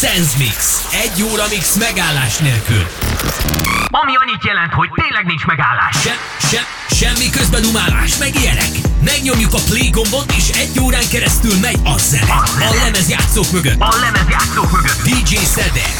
Sense Mix. Egy óra mix megállás nélkül. Ami annyit jelent, hogy tényleg nincs megállás. Se, se, semmi közben umálás, meg ilyenek. Megnyomjuk a play gombot, és egy órán keresztül megy a zene. A lemezjátszók mögött. A lemezjátszók mögött. DJ Szedek.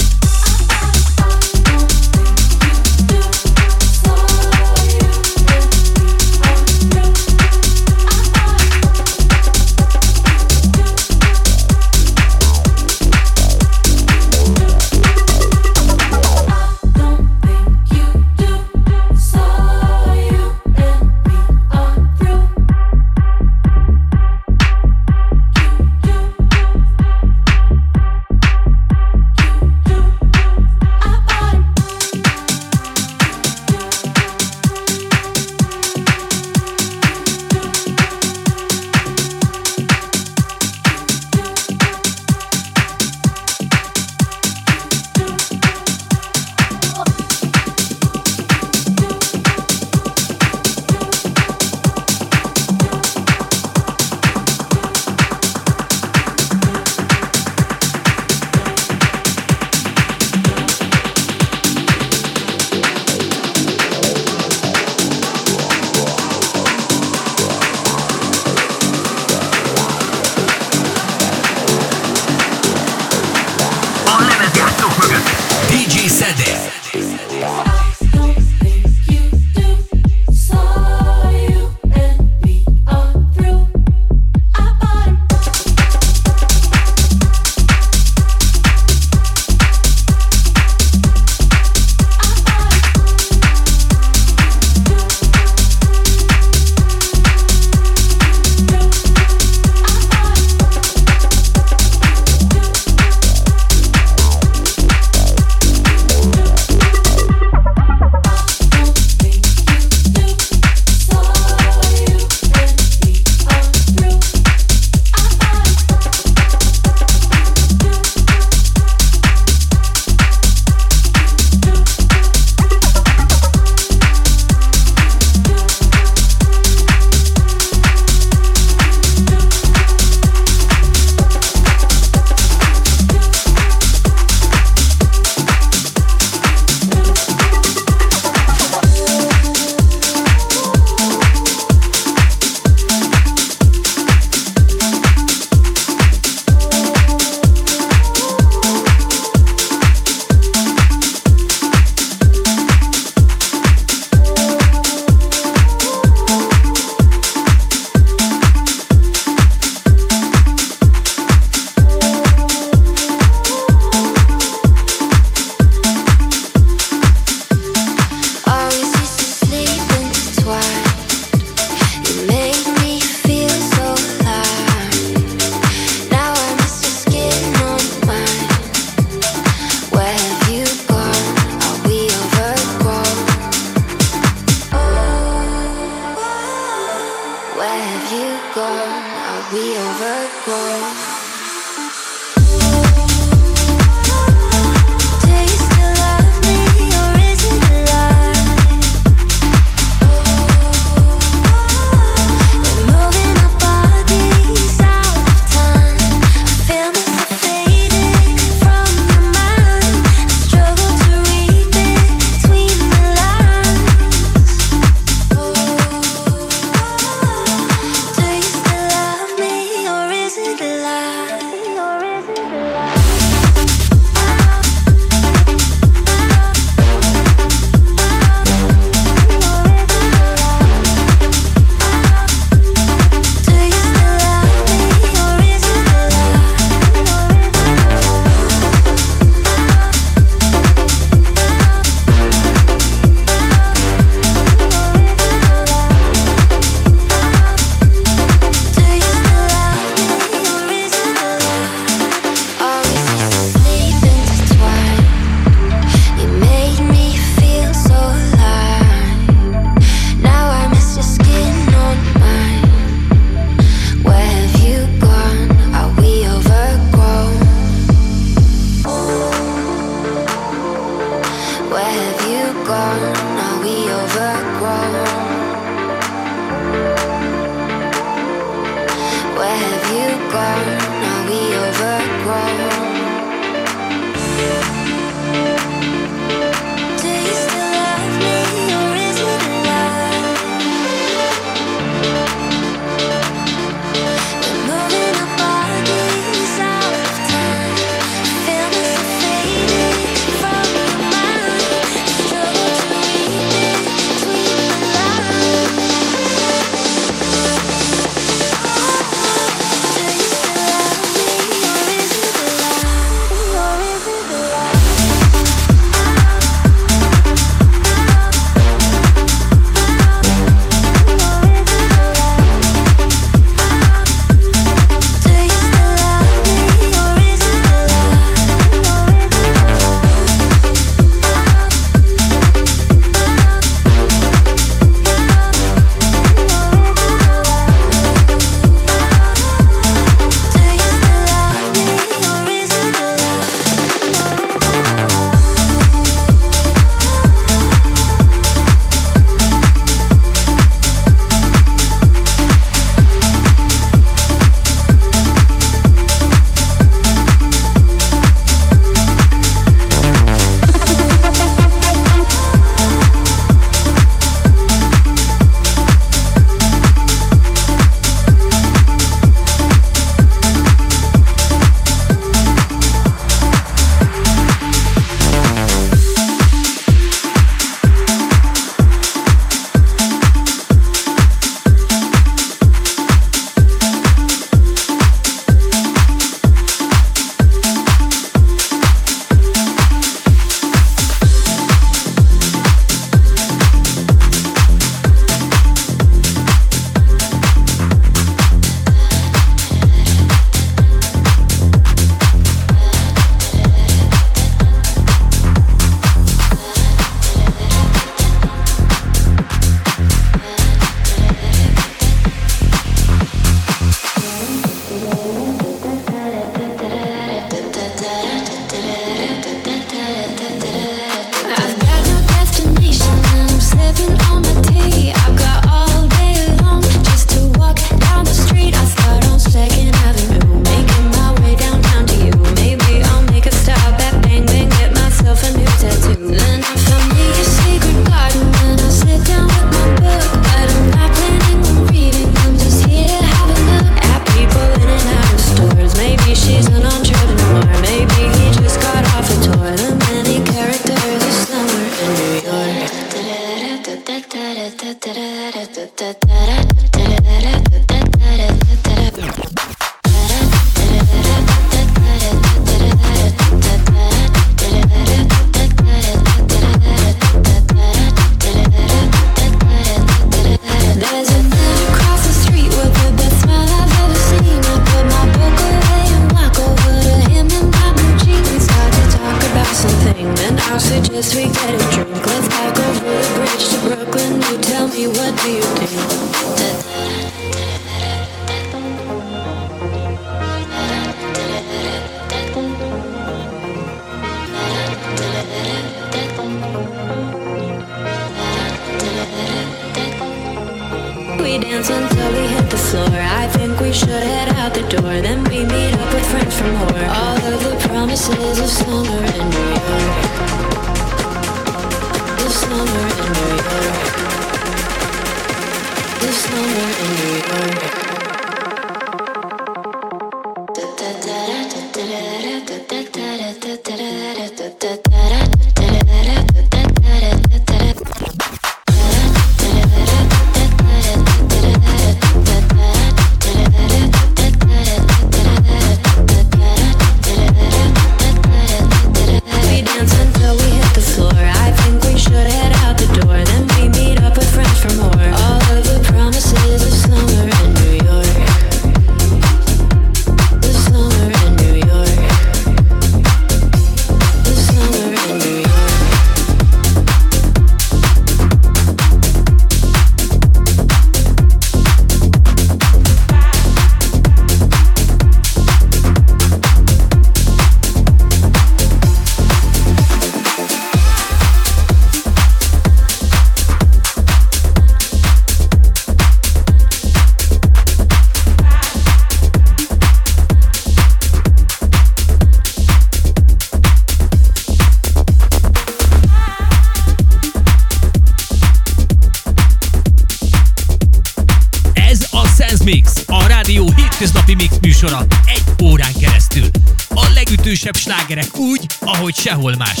sehol más.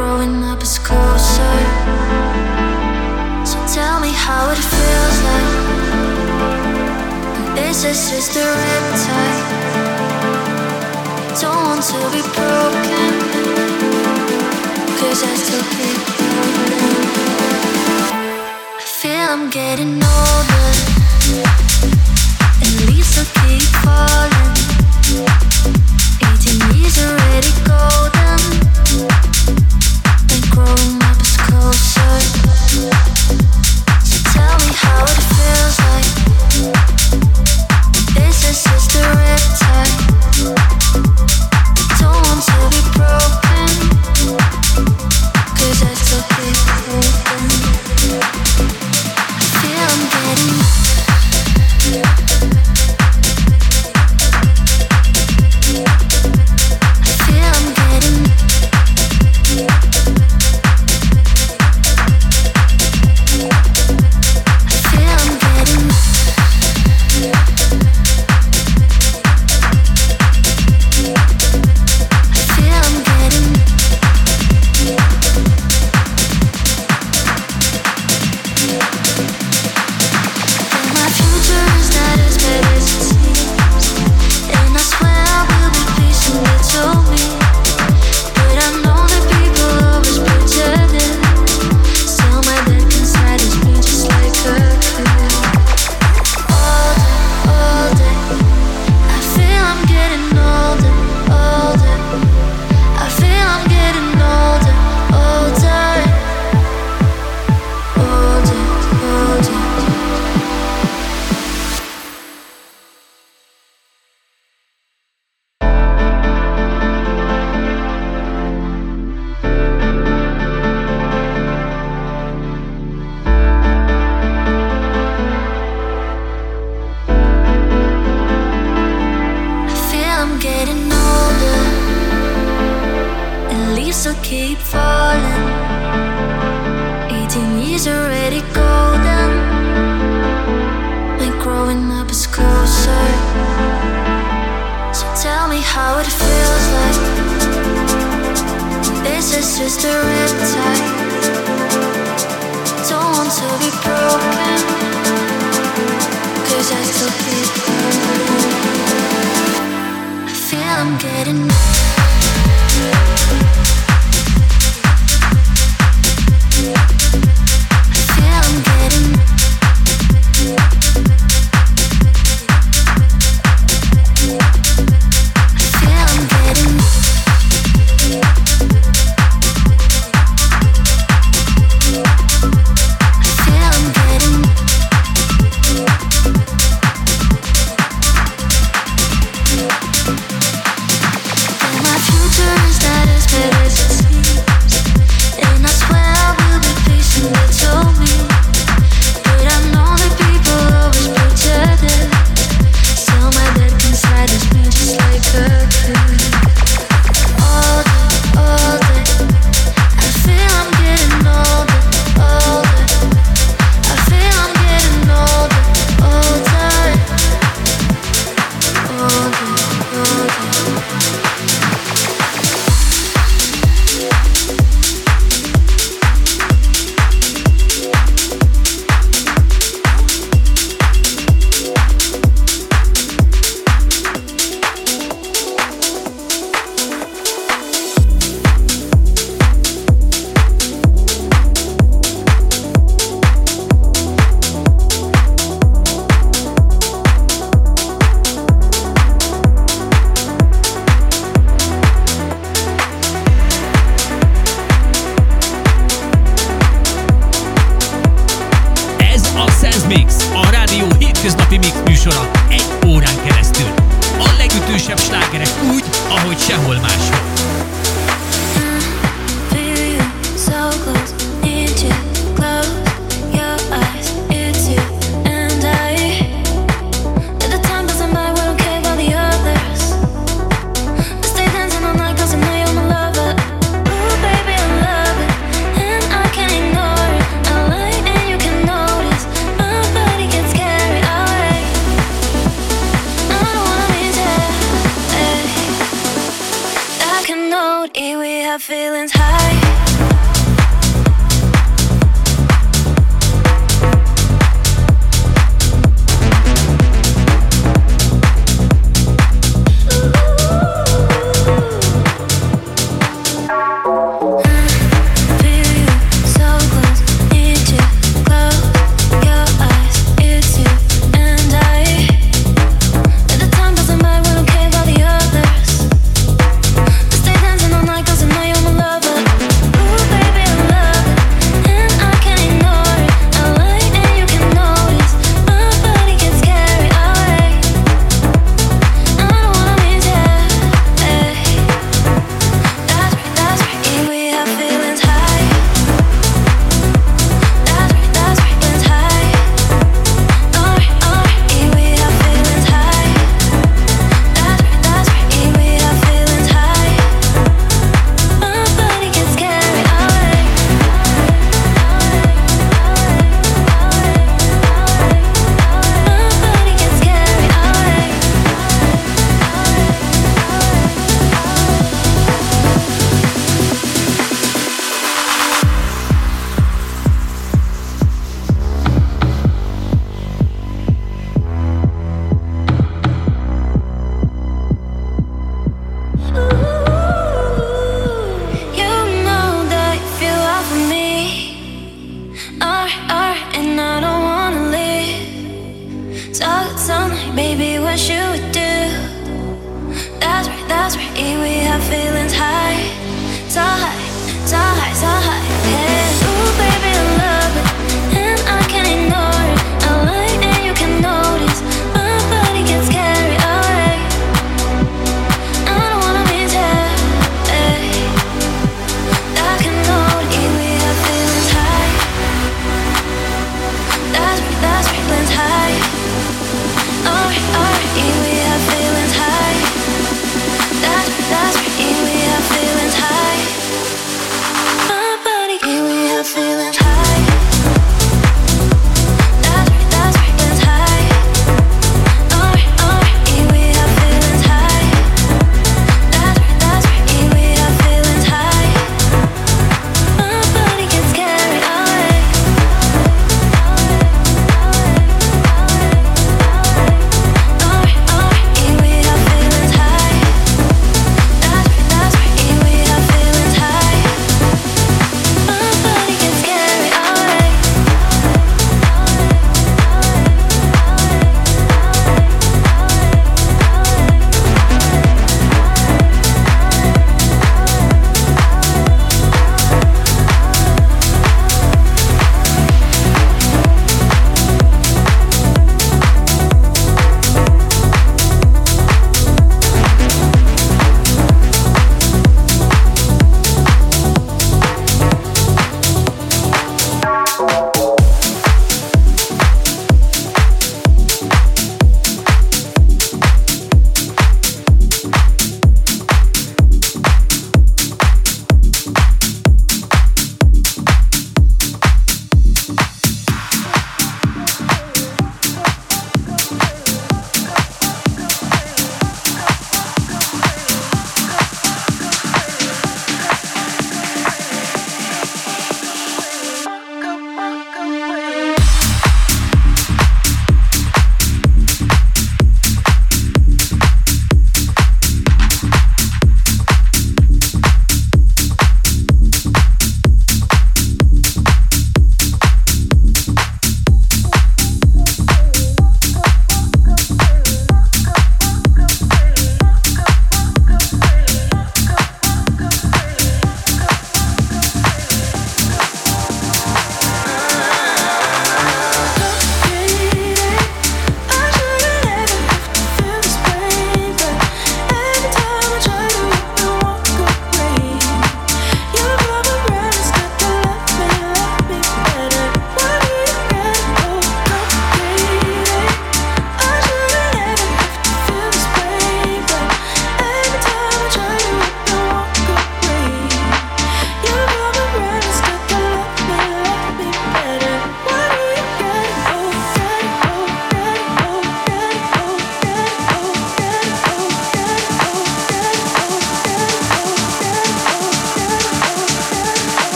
growing up is closer. So tell me how it feels like. This is just a riptide. Don't want to be broken. Cause I still keep broken. I feel I'm getting older. At least I'll keep falling. 18 years already golden.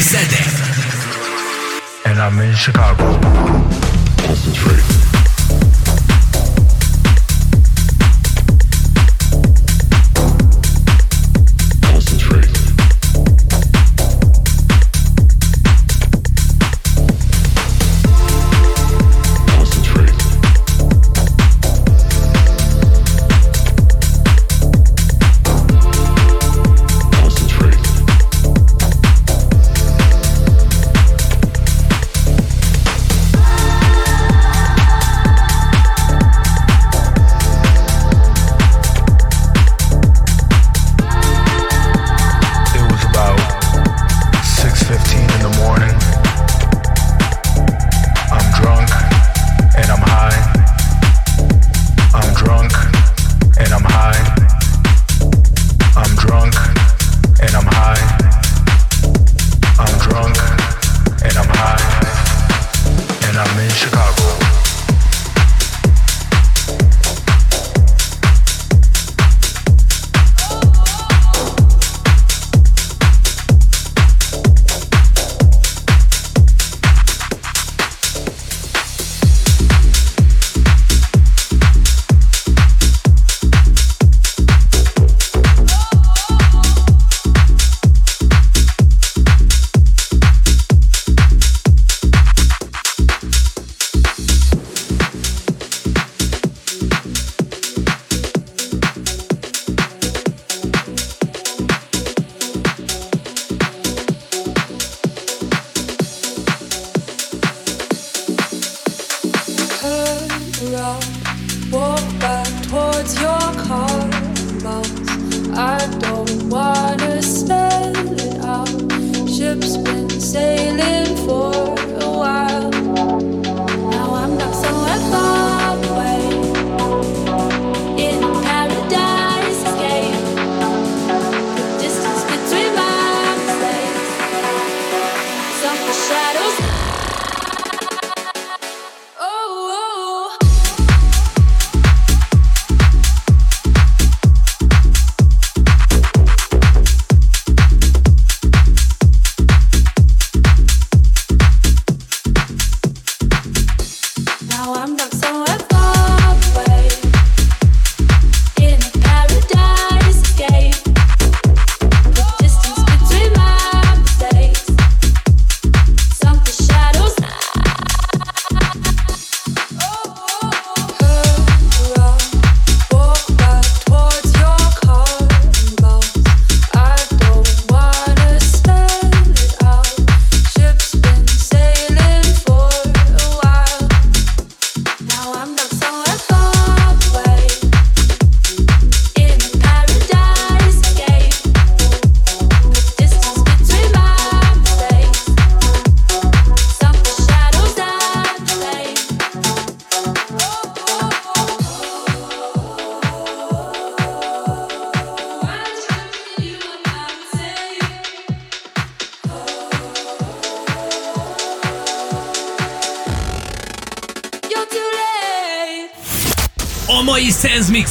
Said that. And I'm in Chicago. Concentrate. walk back towards your car. I don't wanna spell it out. Ship's been sailing for a while.